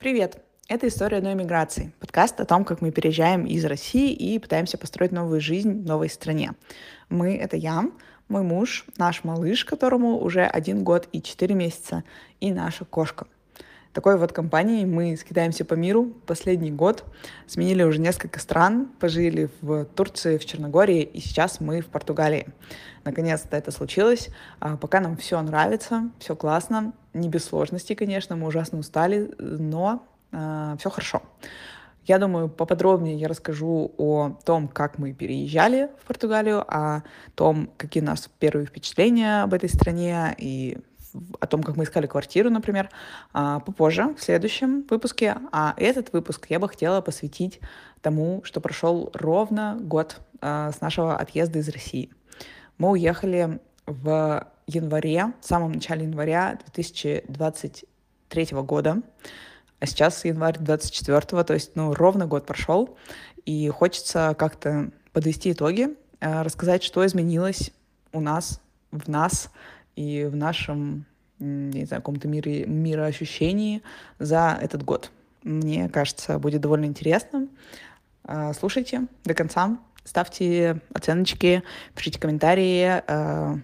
Привет! Это «История одной миграции», подкаст о том, как мы переезжаем из России и пытаемся построить новую жизнь в новой стране. Мы — это я, мой муж, наш малыш, которому уже один год и четыре месяца, и наша кошка. Такой вот компанией мы скидаемся по миру последний год, сменили уже несколько стран, пожили в Турции, в Черногории, и сейчас мы в Португалии. Наконец-то это случилось. А пока нам все нравится, все классно, не без сложностей, конечно, мы ужасно устали, но э, все хорошо. Я думаю, поподробнее я расскажу о том, как мы переезжали в Португалию, о том, какие у нас первые впечатления об этой стране и о том, как мы искали квартиру, например, а, попозже, в следующем выпуске. А этот выпуск я бы хотела посвятить тому, что прошел ровно год а, с нашего отъезда из России. Мы уехали в январе, в самом начале января 2023 года. А сейчас январь 24 то есть, ну, ровно год прошел. И хочется как-то подвести итоги, э, рассказать, что изменилось у нас, в нас и в нашем, не знаю, каком-то мире, мироощущении за этот год. Мне кажется, будет довольно интересно. Э, слушайте до конца, ставьте оценочки, пишите комментарии, э,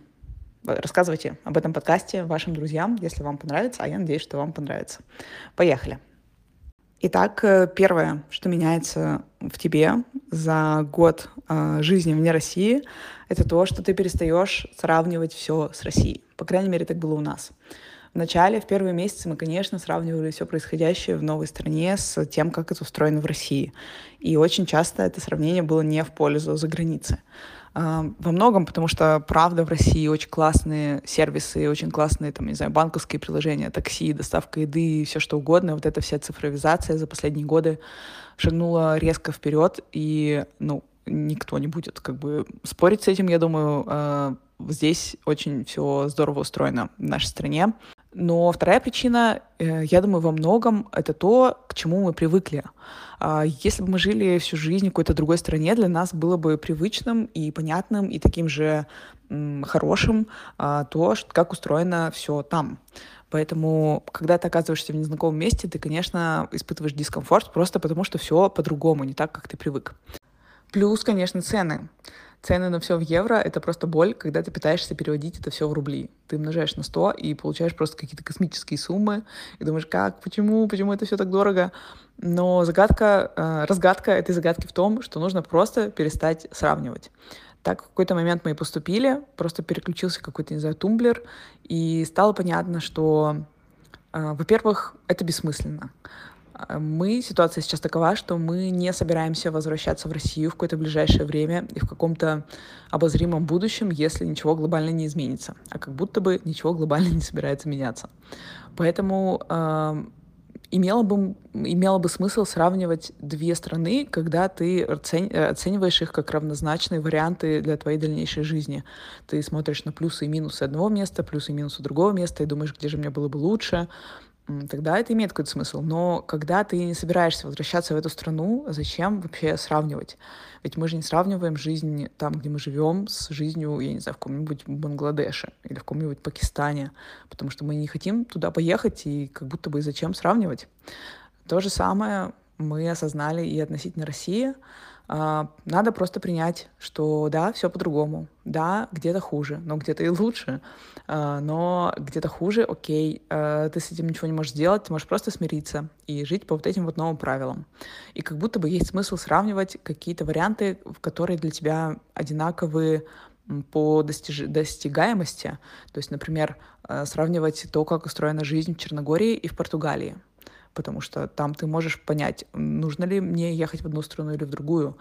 рассказывайте об этом подкасте вашим друзьям, если вам понравится, а я надеюсь, что вам понравится. Поехали. Итак, э, первое, что меняется в тебе за год э, жизни вне России, это то, что ты перестаешь сравнивать все с Россией. По крайней мере, так было у нас. В начале, в первые месяцы мы, конечно, сравнивали все происходящее в новой стране с тем, как это устроено в России. И очень часто это сравнение было не в пользу за границей. Во многом, потому что, правда, в России очень классные сервисы, очень классные, там, не знаю, банковские приложения, такси, доставка еды и все что угодно. Вот эта вся цифровизация за последние годы шагнула резко вперед, и, ну, никто не будет как бы спорить с этим, я думаю. А, здесь очень все здорово устроено в нашей стране. Но вторая причина, э, я думаю, во многом это то, к чему мы привыкли. А, если бы мы жили всю жизнь в какой-то другой стране, для нас было бы привычным и понятным, и таким же хорошим а, то, как устроено все там. Поэтому, когда ты оказываешься в незнакомом месте, ты, конечно, испытываешь дискомфорт просто потому, что все по-другому, не так, как ты привык. Плюс, конечно, цены цены на все в евро — это просто боль, когда ты пытаешься переводить это все в рубли. Ты умножаешь на 100 и получаешь просто какие-то космические суммы, и думаешь, как, почему, почему это все так дорого? Но загадка, э, разгадка этой загадки в том, что нужно просто перестать сравнивать. Так в какой-то момент мы и поступили, просто переключился какой-то, не знаю, тумблер, и стало понятно, что, э, во-первых, это бессмысленно. Мы, ситуация сейчас такова, что мы не собираемся возвращаться в Россию в какое-то ближайшее время и в каком-то обозримом будущем, если ничего глобально не изменится. А как будто бы ничего глобально не собирается меняться. Поэтому э, имело, бы, имело бы смысл сравнивать две страны, когда ты оцени, оцениваешь их как равнозначные варианты для твоей дальнейшей жизни. Ты смотришь на плюсы и минусы одного места, плюсы и минусы другого места, и думаешь, где же мне было бы лучше, тогда это имеет какой-то смысл. Но когда ты не собираешься возвращаться в эту страну, зачем вообще сравнивать? Ведь мы же не сравниваем жизнь там, где мы живем, с жизнью, я не знаю, в каком-нибудь Бангладеше или в каком-нибудь Пакистане, потому что мы не хотим туда поехать, и как будто бы зачем сравнивать. То же самое мы осознали и относительно России. А, надо просто принять, что да, все по-другому. Да, где-то хуже, но где-то и лучше. А, но где-то хуже, окей, а, ты с этим ничего не можешь сделать, ты можешь просто смириться и жить по вот этим вот новым правилам. И как будто бы есть смысл сравнивать какие-то варианты, которые для тебя одинаковые по достиж... достигаемости. То есть, например, сравнивать то, как устроена жизнь в Черногории и в Португалии потому что там ты можешь понять, нужно ли мне ехать в одну страну или в другую,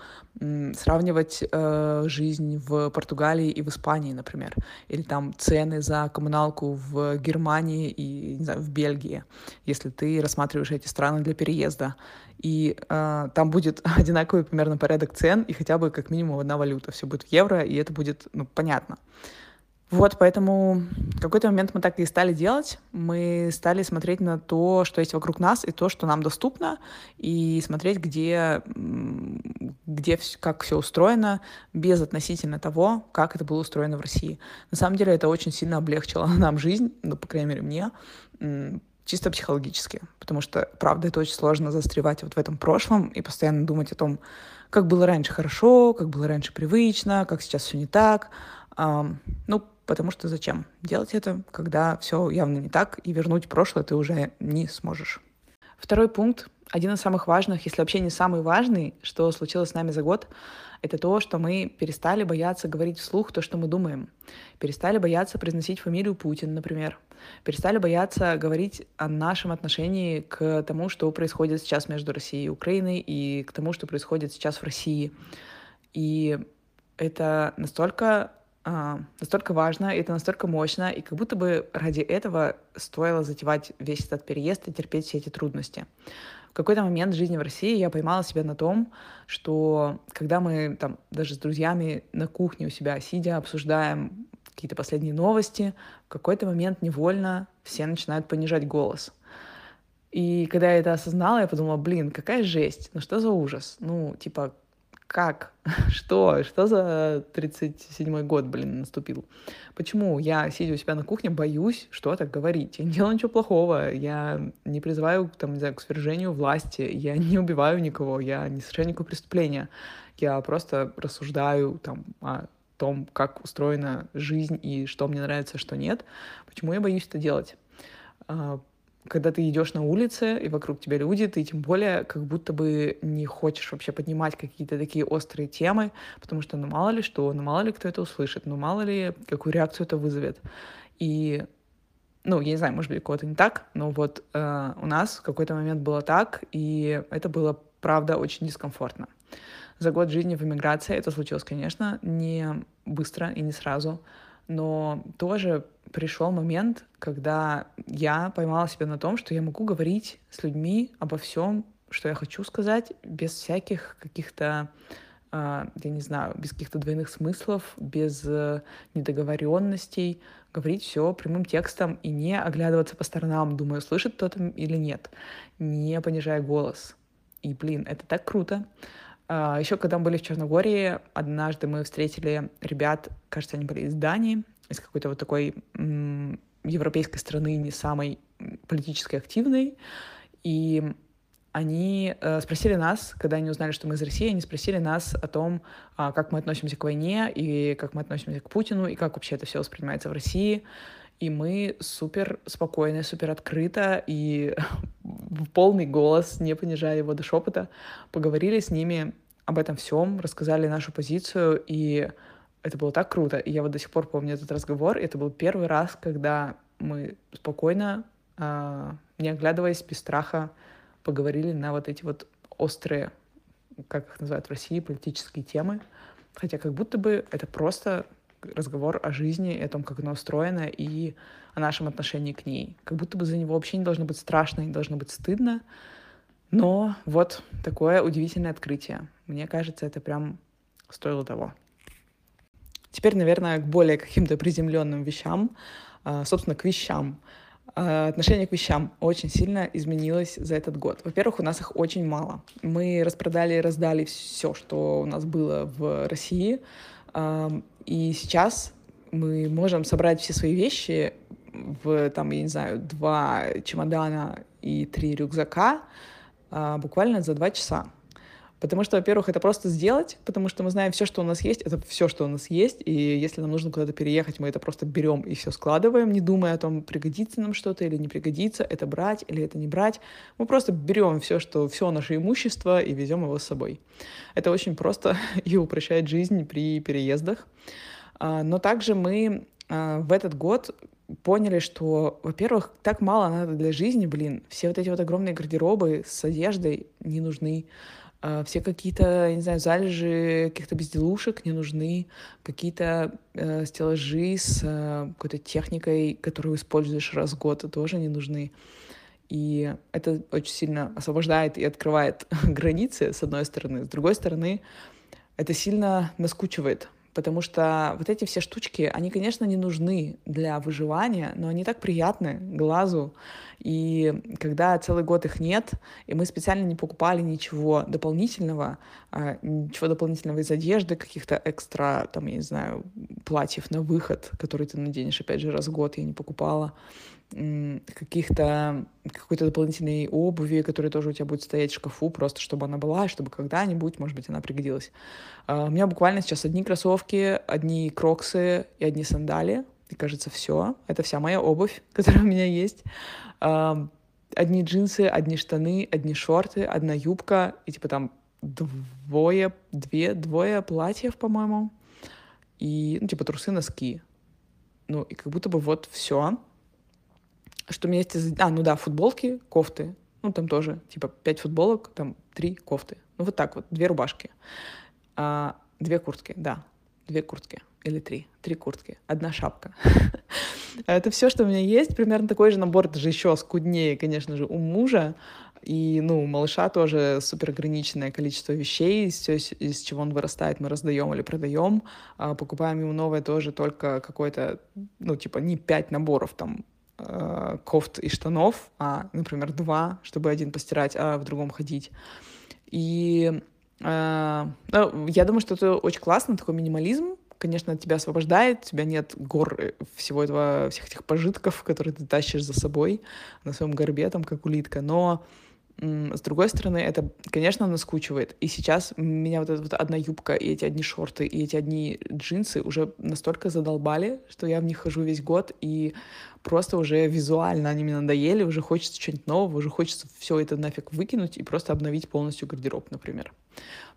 сравнивать э, жизнь в Португалии и в Испании, например, или там цены за коммуналку в Германии и не знаю, в Бельгии, если ты рассматриваешь эти страны для переезда. И э, там будет одинаковый примерно порядок цен и хотя бы как минимум одна валюта. Все будет в евро, и это будет ну, понятно. Вот, поэтому в какой-то момент мы так и стали делать. Мы стали смотреть на то, что есть вокруг нас, и то, что нам доступно, и смотреть, где, где как все устроено, без относительно того, как это было устроено в России. На самом деле это очень сильно облегчило нам жизнь, ну, по крайней мере, мне, чисто психологически, потому что, правда, это очень сложно застревать вот в этом прошлом и постоянно думать о том, как было раньше хорошо, как было раньше привычно, как сейчас все не так. Ну, потому что зачем делать это, когда все явно не так, и вернуть прошлое ты уже не сможешь. Второй пункт, один из самых важных, если вообще не самый важный, что случилось с нами за год, это то, что мы перестали бояться говорить вслух то, что мы думаем. Перестали бояться произносить фамилию Путин, например. Перестали бояться говорить о нашем отношении к тому, что происходит сейчас между Россией и Украиной, и к тому, что происходит сейчас в России. И это настолько а, настолько важно, это настолько мощно, и как будто бы ради этого стоило затевать весь этот переезд и терпеть все эти трудности. В какой-то момент в жизни в России я поймала себя на том, что когда мы там даже с друзьями на кухне у себя сидя обсуждаем какие-то последние новости, в какой-то момент невольно все начинают понижать голос. И когда я это осознала, я подумала, блин, какая жесть, ну что за ужас? Ну, типа, как? Что? Что за 37-й год, блин, наступил? Почему я, сидя у себя на кухне, боюсь что-то говорить? Я не делаю ничего плохого, я не призываю, там, не знаю, к свержению власти, я не убиваю никого, я не совершаю никакого преступления. Я просто рассуждаю там о том, как устроена жизнь и что мне нравится, что нет. Почему я боюсь это делать? Когда ты идешь на улице, и вокруг тебя люди, ты тем более как будто бы не хочешь вообще поднимать какие-то такие острые темы, потому что ну мало ли что, ну мало ли кто это услышит, ну мало ли какую реакцию это вызовет. И ну, я не знаю, может быть, у кого-то не так, но вот э, у нас в какой-то момент было так, и это было, правда, очень дискомфортно. За год жизни в эмиграции это случилось, конечно, не быстро и не сразу, но тоже пришел момент, когда я поймала себя на том, что я могу говорить с людьми обо всем, что я хочу сказать, без всяких каких-то, э, я не знаю, без каких-то двойных смыслов, без э, недоговоренностей, говорить все прямым текстом и не оглядываться по сторонам, думаю, слышит кто-то или нет, не понижая голос. И, блин, это так круто. А, Еще когда мы были в Черногории, однажды мы встретили ребят, кажется, они были из Дании, из какой-то вот такой европейской страны, не самой политически активной. И они э, спросили нас, когда они узнали, что мы из России, они спросили нас о том, э, как мы относимся к войне, и как мы относимся к Путину, и как вообще это все воспринимается в России. И мы супер спокойно, супер открыто и в полный голос, не понижая его до шепота, поговорили с ними об этом всем, рассказали нашу позицию, и это было так круто. И я вот до сих пор помню этот разговор. Это был первый раз, когда мы спокойно, а, не оглядываясь, без страха, поговорили на вот эти вот острые, как их называют в России, политические темы. Хотя как будто бы это просто разговор о жизни, о том, как она устроена, и о нашем отношении к ней. Как будто бы за него вообще не должно быть страшно, не должно быть стыдно. Но вот такое удивительное открытие. Мне кажется, это прям стоило того. Теперь, наверное, к более каким-то приземленным вещам, а, собственно, к вещам. А, отношение к вещам очень сильно изменилось за этот год. Во-первых, у нас их очень мало. Мы распродали и раздали все, что у нас было в России. И сейчас мы можем собрать все свои вещи в, там, я не знаю, два чемодана и три рюкзака а, буквально за два часа. Потому что, во-первых, это просто сделать, потому что мы знаем все, что у нас есть, это все, что у нас есть, и если нам нужно куда-то переехать, мы это просто берем и все складываем, не думая о том, пригодится нам что-то или не пригодится, это брать или это не брать. Мы просто берем все, что все наше имущество и везем его с собой. Это очень просто и упрощает жизнь при переездах. А, но также мы а, в этот год поняли, что, во-первых, так мало надо для жизни, блин, все вот эти вот огромные гардеробы с одеждой не нужны. А, все какие-то, не знаю, залежи каких-то безделушек не нужны, какие-то э, стеллажи с э, какой-то техникой, которую используешь раз в год, тоже не нужны. И это очень сильно освобождает и открывает границы, с одной стороны. С другой стороны, это сильно наскучивает, потому что вот эти все штучки, они, конечно, не нужны для выживания, но они так приятны глазу, и когда целый год их нет, и мы специально не покупали ничего дополнительного, а, ничего дополнительного из одежды, каких-то экстра, там, я не знаю, платьев на выход, которые ты наденешь, опять же, раз в год я не покупала, каких-то какой-то дополнительной обуви, которая тоже у тебя будет стоять в шкафу, просто чтобы она была, чтобы когда-нибудь, может быть, она пригодилась. А, у меня буквально сейчас одни кроссовки, одни кроксы и одни сандали. И кажется, все. Это вся моя обувь, которая у меня есть. Одни джинсы, одни штаны, одни шорты, одна юбка и типа там двое, две, двое платьев, по-моему, и, ну, типа трусы, носки. Ну, и как будто бы вот все что у меня есть... А, ну да, футболки, кофты. Ну, там тоже, типа, пять футболок, там три кофты. Ну, вот так вот, две рубашки. А, две куртки, да, две куртки. Или три. Три куртки. Одна шапка. Это все, что у меня есть. Примерно такой же набор, даже еще скуднее, конечно же, у мужа. И, ну, у малыша тоже супер ограниченное количество вещей, все, из чего он вырастает, мы раздаем или продаем. А покупаем ему новое тоже только какой-то, ну, типа, не пять наборов там э, кофт и штанов, а, например, два, чтобы один постирать, а в другом ходить. И э, ну, я думаю, что это очень классно, такой минимализм, конечно, тебя освобождает, у тебя нет гор э, всего этого, всех этих пожитков, которые ты тащишь за собой на своем горбе, там, как улитка, но с другой стороны, это, конечно, наскучивает. И сейчас меня вот эта вот одна юбка, и эти одни шорты, и эти одни джинсы уже настолько задолбали, что я в них хожу весь год, и просто уже визуально они мне надоели, уже хочется чего-нибудь нового, уже хочется все это нафиг выкинуть и просто обновить полностью гардероб, например.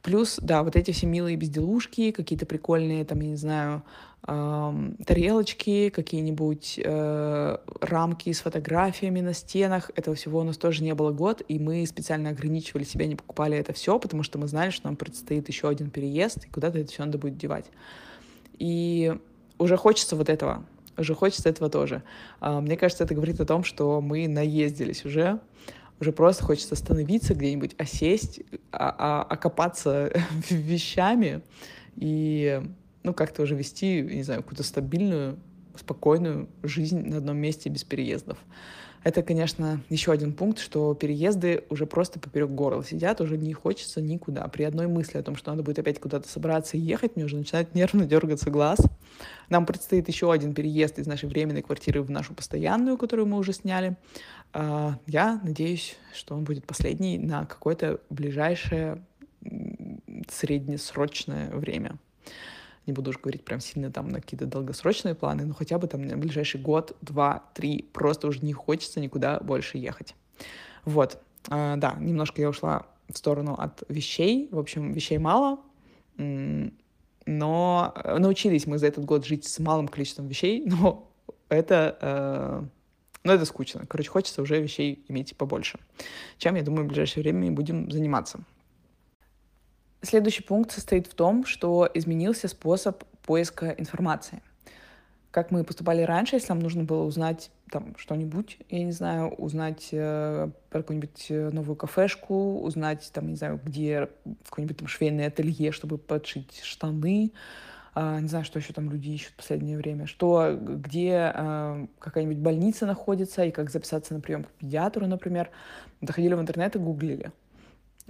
Плюс, да, вот эти все милые безделушки, какие-то прикольные, там, я не знаю, э, тарелочки, какие-нибудь э, рамки с фотографиями на стенах. Этого всего у нас тоже не было год, и мы специально ограничивали себя, не покупали это все, потому что мы знали, что нам предстоит еще один переезд, и куда-то это все надо будет девать. И уже хочется вот этого, уже хочется этого тоже. Э, мне кажется, это говорит о том, что мы наездились уже, уже просто хочется остановиться где-нибудь, осесть, а, а, окопаться вещами и, ну, как-то уже вести, не знаю, какую-то стабильную, спокойную жизнь на одном месте без переездов. Это, конечно, еще один пункт, что переезды уже просто поперек горла сидят, уже не хочется никуда. При одной мысли о том, что надо будет опять куда-то собраться и ехать, мне уже начинает нервно дергаться глаз. Нам предстоит еще один переезд из нашей временной квартиры в нашу постоянную, которую мы уже сняли. А, я надеюсь, что он будет последний на какое-то ближайшее среднесрочное время не буду уж говорить прям сильно там на какие-то долгосрочные планы, но хотя бы там на ближайший год, два, три, просто уже не хочется никуда больше ехать. Вот, а, да, немножко я ушла в сторону от вещей, в общем, вещей мало, но научились мы за этот год жить с малым количеством вещей, но это, э, но это скучно. Короче, хочется уже вещей иметь побольше, чем, я думаю, в ближайшее время будем заниматься. Следующий пункт состоит в том, что изменился способ поиска информации. Как мы поступали раньше, если нам нужно было узнать там что-нибудь, я не знаю, узнать э, про какую-нибудь э, новую кафешку, узнать там, не знаю, где какое-нибудь там швейное ателье, чтобы подшить штаны, э, не знаю, что еще там люди ищут в последнее время, что, где э, какая-нибудь больница находится и как записаться на прием к педиатру, например. Доходили в интернет и гуглили.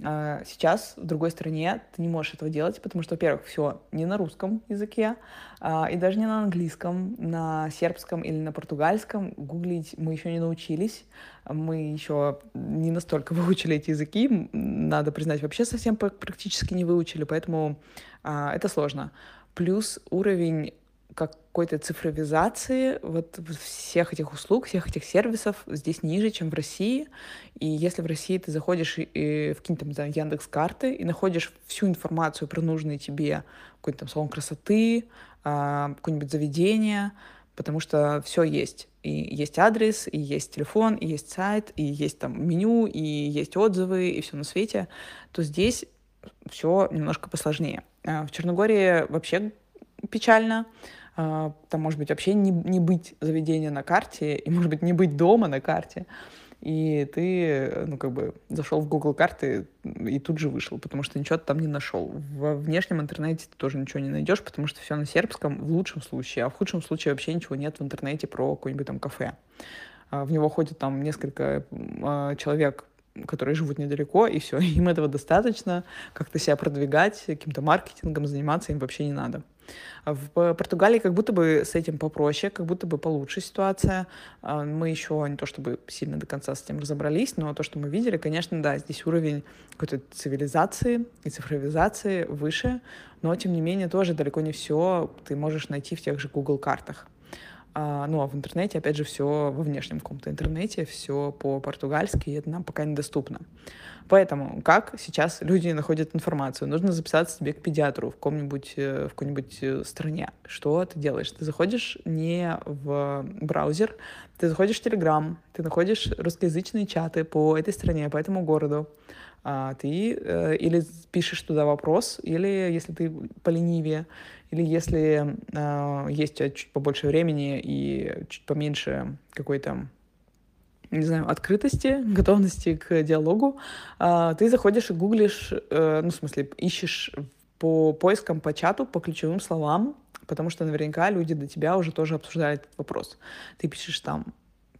А, сейчас в другой стране ты не можешь этого делать, потому что, во-первых, все не на русском языке, а, и даже не на английском, на сербском или на португальском гуглить мы еще не научились. Мы еще не настолько выучили эти языки, надо признать, вообще совсем практически не выучили, поэтому а, это сложно. Плюс уровень какой-то цифровизации вот всех этих услуг, всех этих сервисов здесь ниже, чем в России. И если в России ты заходишь и, и в какие-нибудь там, Яндекс карты и находишь всю информацию про нужные тебе какой-нибудь там салон красоты, а, какое-нибудь заведение, потому что все есть. И есть адрес, и есть телефон, и есть сайт, и есть там меню, и есть отзывы, и все на свете, то здесь все немножко посложнее. А в Черногории вообще печально. А, там, может быть, вообще не, не быть заведения на карте, и, может быть, не быть дома на карте, и ты, ну, как бы, зашел в Google карты и тут же вышел, потому что ничего там не нашел. В внешнем интернете ты тоже ничего не найдешь, потому что все на сербском в лучшем случае, а в худшем случае вообще ничего нет в интернете про какое-нибудь там кафе. А в него ходит там несколько а, человек, которые живут недалеко, и все, им этого достаточно, как-то себя продвигать, каким-то маркетингом заниматься им вообще не надо. В Португалии как будто бы с этим попроще, как будто бы получше ситуация. А, мы еще не то чтобы сильно до конца с этим разобрались, но то, что мы видели, конечно, да, здесь уровень какой-то цивилизации и цифровизации выше, но тем не менее тоже далеко не все ты можешь найти в тех же Google картах. А, ну, а в интернете, опять же, все во внешнем каком-то интернете, все по-португальски, и это нам пока недоступно. Поэтому как сейчас люди находят информацию? Нужно записаться себе к педиатру в каком-нибудь э, в какой-нибудь э, стране. Что ты делаешь? Ты заходишь не в браузер, ты заходишь в Телеграм, ты находишь русскоязычные чаты по этой стране, по этому городу. А ты э, или пишешь туда вопрос, или если ты поленивее, или если э, есть чуть побольше времени и чуть поменьше какой-то не знаю, открытости, готовности к диалогу, э, ты заходишь и гуглишь, э, ну, в смысле, ищешь по поискам по чату, по ключевым словам, потому что наверняка люди до тебя уже тоже обсуждали этот вопрос. Ты пишешь там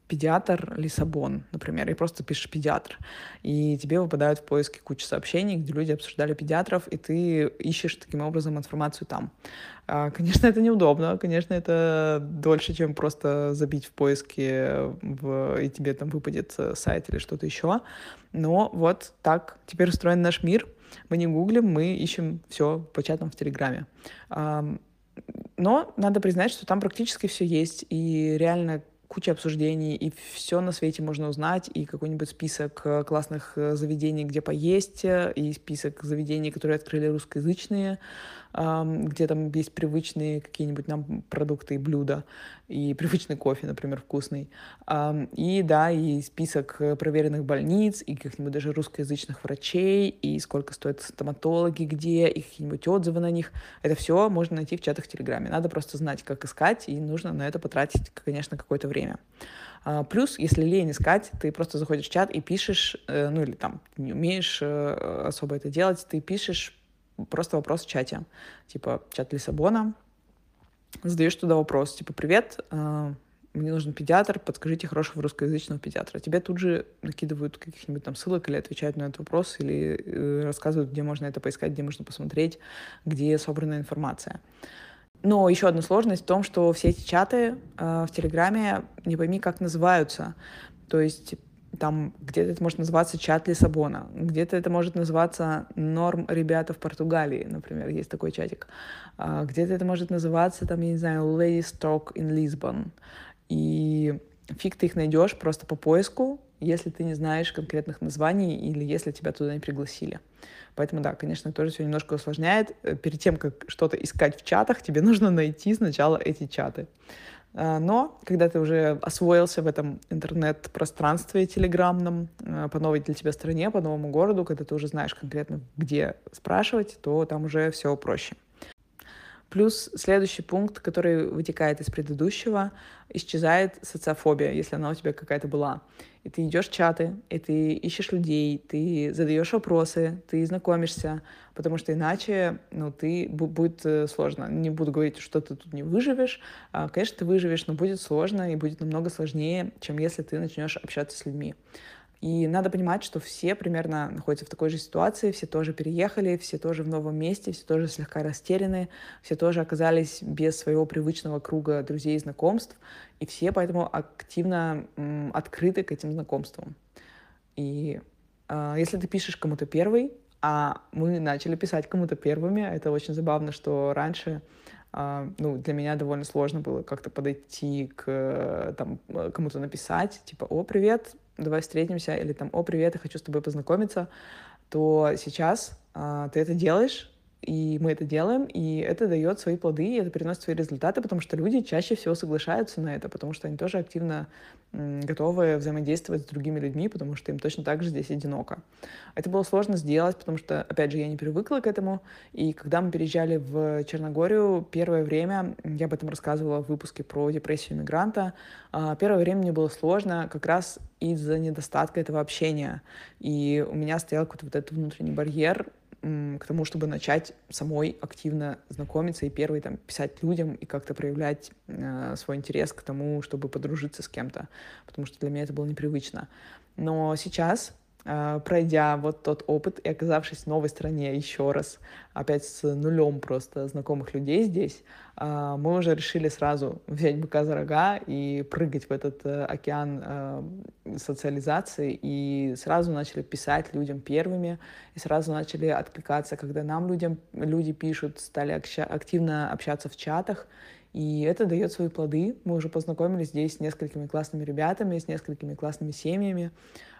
педиатр Лиссабон, например, и просто пишешь педиатр, и тебе выпадают в поиске куча сообщений, где люди обсуждали педиатров, и ты ищешь таким образом информацию там. А, конечно, это неудобно, конечно, это дольше, чем просто забить в поиске, в, и тебе там выпадет сайт или что-то еще. Но вот так теперь устроен наш мир. Мы не гуглим, мы ищем все по чатам в Телеграме. Но надо признать, что там практически все есть, и реально куча обсуждений, и все на свете можно узнать, и какой-нибудь список э, классных э, заведений, где поесть, э, и список заведений, которые открыли русскоязычные, где там есть привычные какие-нибудь нам продукты и блюда, и привычный кофе, например, вкусный. И да, и список проверенных больниц, и каких-нибудь даже русскоязычных врачей, и сколько стоят стоматологи где, и какие-нибудь отзывы на них. Это все можно найти в чатах в Телеграме. Надо просто знать, как искать, и нужно на это потратить, конечно, какое-то время. Плюс, если лень искать, ты просто заходишь в чат и пишешь, э, ну или там не умеешь э, особо это делать, ты пишешь просто вопрос в чате. Типа, чат Лиссабона. Задаешь туда вопрос, типа, привет, э, мне нужен педиатр, подскажите хорошего русскоязычного педиатра. Тебе тут же накидывают каких-нибудь там ссылок или отвечают на этот вопрос, или э, рассказывают, где можно это поискать, где можно посмотреть, где собрана информация. Но еще одна сложность в том, что все эти чаты э, в Телеграме не пойми, как называются. То есть там где-то это может называться чат Лиссабона, где-то это может называться норм ребята в Португалии, например, есть такой чатик. А, где-то это может называться, там, я не знаю, Ladies Talk in Lisbon. И фиг ты их найдешь просто по поиску, если ты не знаешь конкретных названий или если тебя туда не пригласили. Поэтому, да, конечно, тоже все немножко усложняет. Э, перед тем, как что-то искать в чатах, тебе нужно найти сначала эти чаты. А, но когда ты уже освоился в этом интернет-пространстве телеграмном, а, по новой для тебя стране, по новому городу, когда ты уже знаешь конкретно, где спрашивать, то там уже все проще. Плюс следующий пункт, который вытекает из предыдущего, исчезает социофобия, если она у тебя какая-то была. И ты идешь в чаты, и ты ищешь людей, ты задаешь вопросы, ты знакомишься, потому что иначе ну, ты будет э, сложно. Не буду говорить, что ты тут не выживешь. А, конечно, ты выживешь, но будет сложно и будет намного сложнее, чем если ты начнешь общаться с людьми. И надо понимать, что все примерно находятся в такой же ситуации, все тоже переехали, все тоже в новом месте, все тоже слегка растеряны, все тоже оказались без своего привычного круга друзей и знакомств, и все поэтому активно м, открыты к этим знакомствам. И э, если ты пишешь кому-то первый, а мы начали писать кому-то первыми, это очень забавно, что раньше Uh, ну, для меня довольно сложно было как-то подойти к там, кому-то написать, типа, о, привет, давай встретимся, или там, о, привет, я хочу с тобой познакомиться, то сейчас а, ты это делаешь, и мы это делаем, и это дает свои плоды, и это приносит свои результаты, потому что люди чаще всего соглашаются на это, потому что они тоже активно готовы взаимодействовать с другими людьми, потому что им точно так же здесь одиноко. Это было сложно сделать, потому что, опять же, я не привыкла к этому, и когда мы переезжали в Черногорию, первое время, я об этом рассказывала в выпуске про депрессию мигранта, а, первое время мне было сложно как раз из-за недостатка этого общения, и у меня стоял какой-то вот этот внутренний барьер, к тому, чтобы начать самой активно знакомиться и первый там писать людям и как-то проявлять э, свой интерес к тому, чтобы подружиться с кем-то, потому что для меня это было непривычно. Но сейчас пройдя вот тот опыт и оказавшись в новой стране еще раз, опять с нулем просто знакомых людей здесь, а, мы уже решили сразу взять быка за рога и прыгать в этот э, океан э, социализации, и сразу начали писать людям первыми, и сразу начали откликаться, когда нам людям, люди пишут, стали активно общаться в чатах, и это дает свои плоды. Мы уже познакомились здесь с несколькими классными ребятами, с несколькими классными семьями,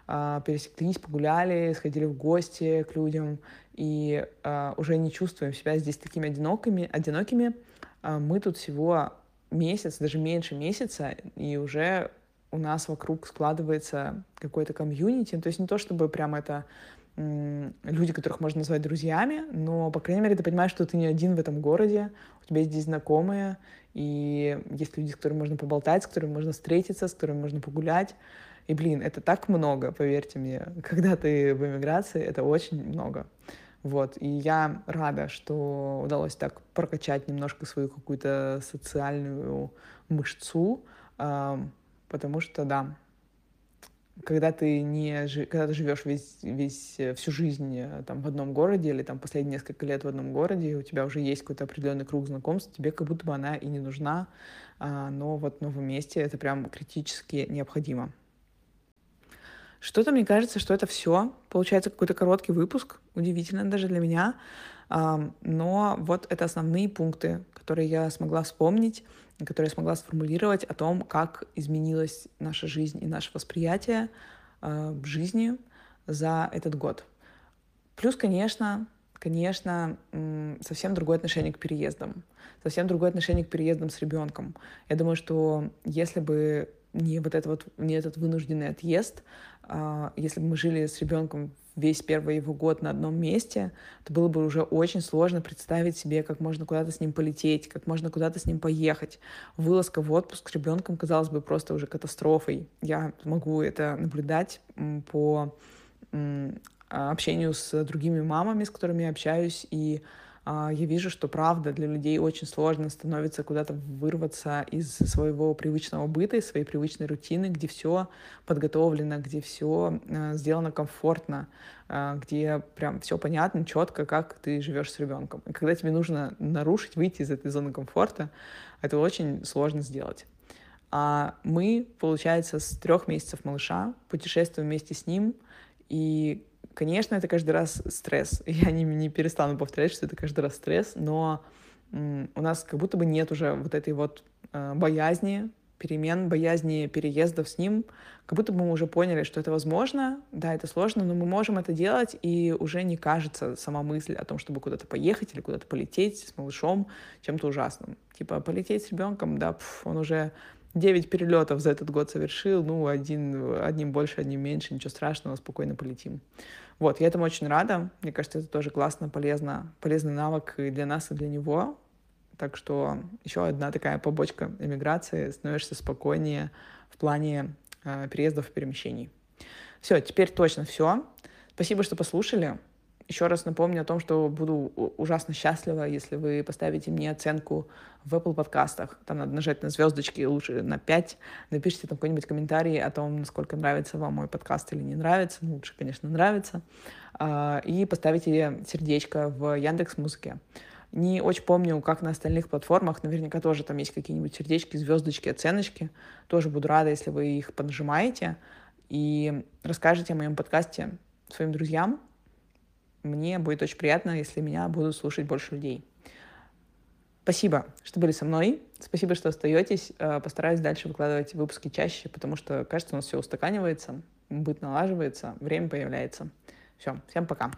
пересеклись, погуляли, сходили в гости к людям, и а, уже не чувствуем себя здесь такими одинокими, одинокими. А, мы тут всего месяц, даже меньше месяца, и уже у нас вокруг складывается какой-то комьюнити. То есть не то, чтобы прям это люди, которых можно назвать друзьями, но, по крайней мере, ты понимаешь, что ты не один в этом городе, у тебя здесь знакомые, и есть люди, с которыми можно поболтать, с которыми можно встретиться, с которыми можно погулять. И, блин, это так много, поверьте мне. Когда ты в эмиграции, это очень много. Вот, и я рада, что удалось так прокачать немножко свою какую-то социальную мышцу, потому что, да, когда ты не когда ты живешь весь, весь всю жизнь э, там в одном городе или там последние несколько лет в одном городе, у тебя уже есть какой-то определенный круг знакомств, тебе как будто бы она и не нужна, а, но вот в новом месте это прям критически необходимо. Что-то мне кажется, что это все. Получается какой-то короткий выпуск, удивительно даже для меня. Но вот это основные пункты, которые я смогла вспомнить, которые я смогла сформулировать о том, как изменилась наша жизнь и наше восприятие а, жизни за этот год. Плюс, конечно, конечно, совсем другое отношение к переездам, совсем другое отношение к переездам с ребенком. Я думаю, что если бы не вот, это вот, не этот вынужденный отъезд, а, если бы мы жили с ребенком весь первый его год на одном месте, то было бы уже очень сложно представить себе, как можно куда-то с ним полететь, как можно куда-то с ним поехать. Вылазка в отпуск с ребенком казалось бы просто уже катастрофой. Я могу это наблюдать по общению с другими мамами, с которыми я общаюсь, и а, я вижу, что правда для людей очень сложно становится куда-то вырваться из своего привычного быта, из своей привычной рутины, где все подготовлено, где все а, сделано комфортно, а, где прям все понятно, четко, как ты живешь с ребенком. И когда тебе нужно нарушить, выйти из этой зоны комфорта, это очень сложно сделать. А мы, получается, с трех месяцев малыша путешествуем вместе с ним, и Конечно, это каждый раз стресс. Я не, не перестану повторять, что это каждый раз стресс, но у нас как будто бы нет уже вот этой вот э, боязни перемен, боязни переездов с ним, как будто бы мы уже поняли, что это возможно, да, это сложно, но мы можем это делать, и уже не кажется сама мысль о том, чтобы куда-то поехать или куда-то полететь с малышом чем-то ужасным. Типа полететь с ребенком, да, пф, он уже 9 перелетов за этот год совершил, ну, один, одним больше, одним меньше, ничего страшного, спокойно полетим. Вот, я этому очень рада. Мне кажется, это тоже классно, полезно, полезный навык и для нас, и для него. Так что еще одна такая побочка эмиграции, становишься спокойнее в плане э, переездов и перемещений. Все, теперь точно все. Спасибо, что послушали. Еще раз напомню о том, что буду ужасно счастлива, если вы поставите мне оценку в Apple подкастах. Там надо нажать на звездочки, лучше на 5. Напишите там какой-нибудь комментарий о том, насколько нравится вам мой подкаст или не нравится. Ну, лучше, конечно, нравится. А, и поставите сердечко в Яндекс Музыке. Не очень помню, как на остальных платформах. Наверняка тоже там есть какие-нибудь сердечки, звездочки, оценочки. Тоже буду рада, если вы их понажимаете и расскажете о моем подкасте своим друзьям, мне будет очень приятно, если меня будут слушать больше людей. Спасибо, что были со мной. Спасибо, что остаетесь. Э, постараюсь дальше выкладывать выпуски чаще, потому что, кажется, у нас все устаканивается, быт налаживается, время появляется. Все, всем пока.